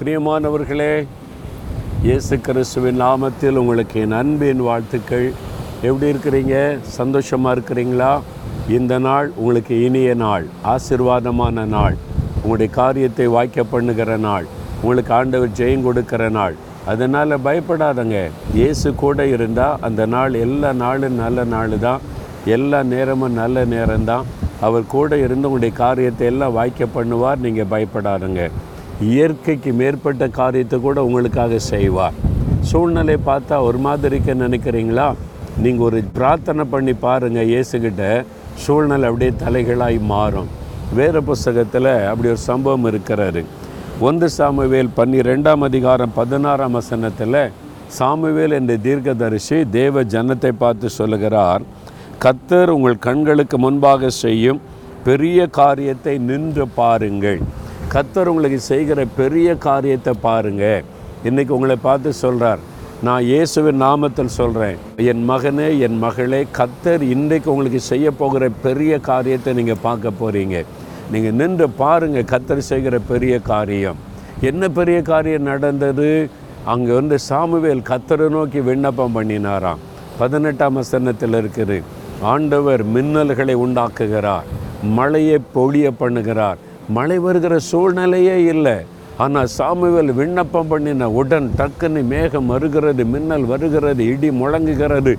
பிரியமானவர்களே இயேசு கிறிஸ்துவின் நாமத்தில் உங்களுக்கு என் அன்பின் வாழ்த்துக்கள். எப்படி இருக்கிறீங்க? சந்தோஷமாக இருக்கிறீங்களா? இந்த நாள் உங்களுக்கு இனிய நாள் ஆசிர்வாதமான நாள் உங்களுடைய காரியத்தை வாய்க்க பண்ணுகிற நாள் உங்களுக்கு ஆண்டவர் ஜெயம் கொடுக்கிற நாள். அதனால் பயப்படாதங்க இயேசு கூட இருந்தால் அந்த நாள் எல்லா நாளும் நல்ல நாள் தான் எல்லா நேரமும் நல்ல நேரம்தான். அவர் கூட இருந்து உங்களுடைய காரியத்தை எல்லாம் வாய்க்க பண்ணுவார் நீங்கள் பயப்படாதுங்க. இயற்கைக்கு மேற்பட்ட காரியத்தை கூட உங்களுக்காக செய்வார். சூழ்நிலை பார்த்தா ஒரு மாதிரிக்க நினைக்கிறீங்களா? நீங்கள் ஒரு பிரார்த்தனை பண்ணி பாருங்கள் இயேசுகிட்ட. சூழ்நிலை அப்படியே தலைகளாய் மாறும். வேறு புஸ்தகத்தில் அப்படி ஒரு சம்பவம் இருக்கிறாரு ஒன்று சாமுவேல் பன்னிரெண்டாம் அதிகாரம் பதினாறாம் வசனத்தில் சாமுவேல் என்ற தீர்க்கதரிசி தேவ ஜனத்தை பார்த்து சொல்லுகிறார் கத்தர் உங்கள் கண்களுக்கு முன்பாக செய்யும் பெரிய காரியத்தை நின்று பாருங்கள். கத்தர் உங்களுக்கு செய்கிற பெரிய காரியத்தை பாருங்கள் இன்றைக்கி உங்களை பார்த்து சொல்கிறார் நான் இயேசுவின் நாமத்தில் சொல்கிறேன் என் மகனே என் மகளே கத்தர் இன்றைக்கு உங்களுக்கு செய்ய போகிற பெரிய காரியத்தை நீங்கள் பார்க்க போகிறீங்க நீங்கள் நின்று பாருங்கள் கத்தர் செய்கிற பெரிய காரியம். என்ன பெரிய காரியம் நடந்தது? அங்கே வந்து சாமுவேல் கத்தரை நோக்கி விண்ணப்பம் பண்ணினாராம். பதினெட்டாம் வசனத்தில் இருக்குது ஆண்டவர் மின்னல்களை உண்டாக்குகிறார் மழையை பொழிய பண்ணுகிறார் மழை வருகிற சூழ்நிலையே இல்லை. ஆனால் சாமுவேல் விண்ணப்பம் பண்ணின உடன் டக்குன்னு மேகம் வருகிறது மின்னல் வருகிறது இடி முழங்குகிறது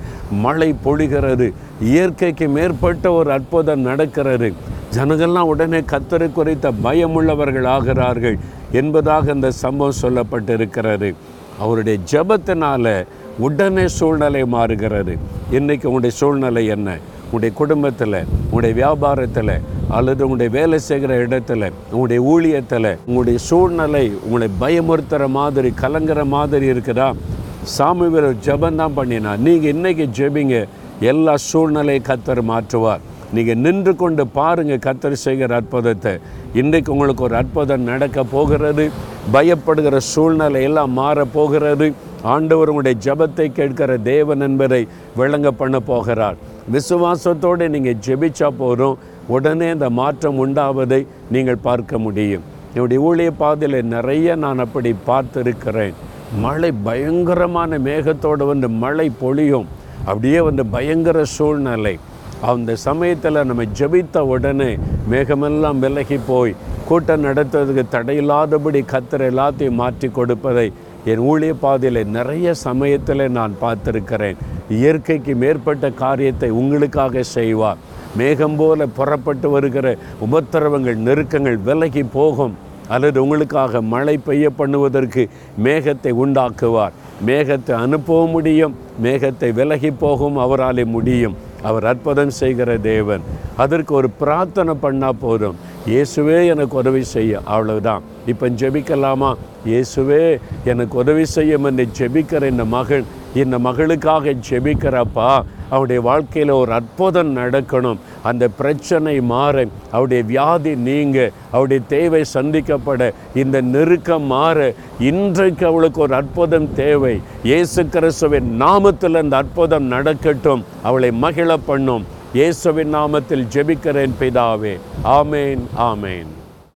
மழை பொழிகிறது. இயற்கைக்கு மேற்பட்ட ஒரு அற்புதம் நடக்கிறது. ஜனங்கள்லாம் உடனே கத்தரை குறித்த பயமுள்ளவர்கள் ஆகிறார்கள் என்பதாக இந்த சம்பவம் சொல்லப்பட்டிருக்கிறது. அவருடைய ஜபத்தினால உடனே சூழ்நிலை மாறுகிறது. இன்றைக்கி உங்களுடைய சூழ்நிலை என்ன? உங்களுடைய குடும்பத்தில் உங்களுடைய வியாபாரத்தில் அல்லது உங்களுடைய வேலை செய்கிற இடத்துல உங்களுடைய ஊழியத்தில் உங்களுடைய சூழ்நிலை உங்களை பயமுறுத்துகிற மாதிரி கலங்குற மாதிரி இருக்குதா? சாமி ஜபம் தான் பண்ணினா நீங்கள் இன்றைக்கி ஜெபிங்க. எல்லா சூழ்நிலை கத்தர் மாற்றுவார். நீங்கள் நின்று கொண்டு பாருங்கள் கத்தர் செய்கிற அற்புதத்தை. இன்றைக்கு உங்களுக்கு ஒரு அற்புதம் நடக்க போகிறது. பயப்படுகிற சூழ்நிலை எல்லாம் மாற போகிறது. ஆண்டவர் உங்களுடைய ஜபத்தை கேட்கிற தேவன் என்பதை விளங்க பண்ண போகிறார். விசுவாசத்தோடு நீங்கள் ஜெபிச்சா போதும். உடனே அந்த மாற்றம் உண்டாவதை நீங்கள் பார்க்க முடியும். என்னுடைய ஊழிய பாதையில் நிறைய நான் அப்படி பார்த்துருக்கிறேன். மழை பயங்கரமான மேகத்தோடு வந்து மழை பொழியும். அப்படியே வந்து பயங்கர சூழ்நிலை. அந்த சமயத்தில் நம்ம ஜெபித்த உடனே மேகமெல்லாம் விலகி போய் கூட்டம் நடத்துறதுக்கு தடையில்லாதபடி கத்தர் எல்லாத்தையும் மாற்றி கொடுப்பதை என் ஊழிய பாதையில் நிறைய சமயத்தில் நான் பார்த்துருக்கிறேன். இயற்கைக்கு மேற்பட்ட காரியத்தை உங்களுக்காக செய்வார். மேகம் போல புறப்பட்டு வருகிற உபத்திரவங்கள் நெருக்கங்கள் விலகி போகும். அல்லது உங்களுக்காக மழை பெய்ய பண்ணுவதற்கு மேகத்தை உண்டாக்குவார். மேகத்தை அனுப்பவும் முடியும். மேகத்தை விலகி போகும் அவராலே முடியும். அவர் அற்புதம் செய்கிற தேவன். அதற்கு ஒரு பிரார்த்தனை பண்ணால் போதும். இயேசுவே எனக்கு உதவி செய்ய. அவ்வளவுதான். இப்போ ஜெபிக்கலாமா? இயேசுவே எனக்கு உதவி செய்யும். என்று ஜெபிக்கிற இந்த மகள் இந்த மகளுக்காக ஜெபிக்கிறப்பா அவருடைய வாழ்க்கையில் ஒரு அற்புதம் நடக்கணும். அந்த பிரச்சனை மாற அவருடைய வியாதி நீங்க அவருடைய தேவை சந்திக்கப்பட இந்த நெருக்கம் மாற. இன்றைக்கு அவளுக்கு ஒரு அற்புதம் தேவை. இயேசு கிறிஸ்துவின் நாமத்தில் அந்த அற்புதம் நடக்கட்டும். அவளை மகிழ பண்ணும். இயேசுவின் நாமத்தில் ஜெபிக்கிறேன் பிதாவே. ஆமேன் ஆமேன்.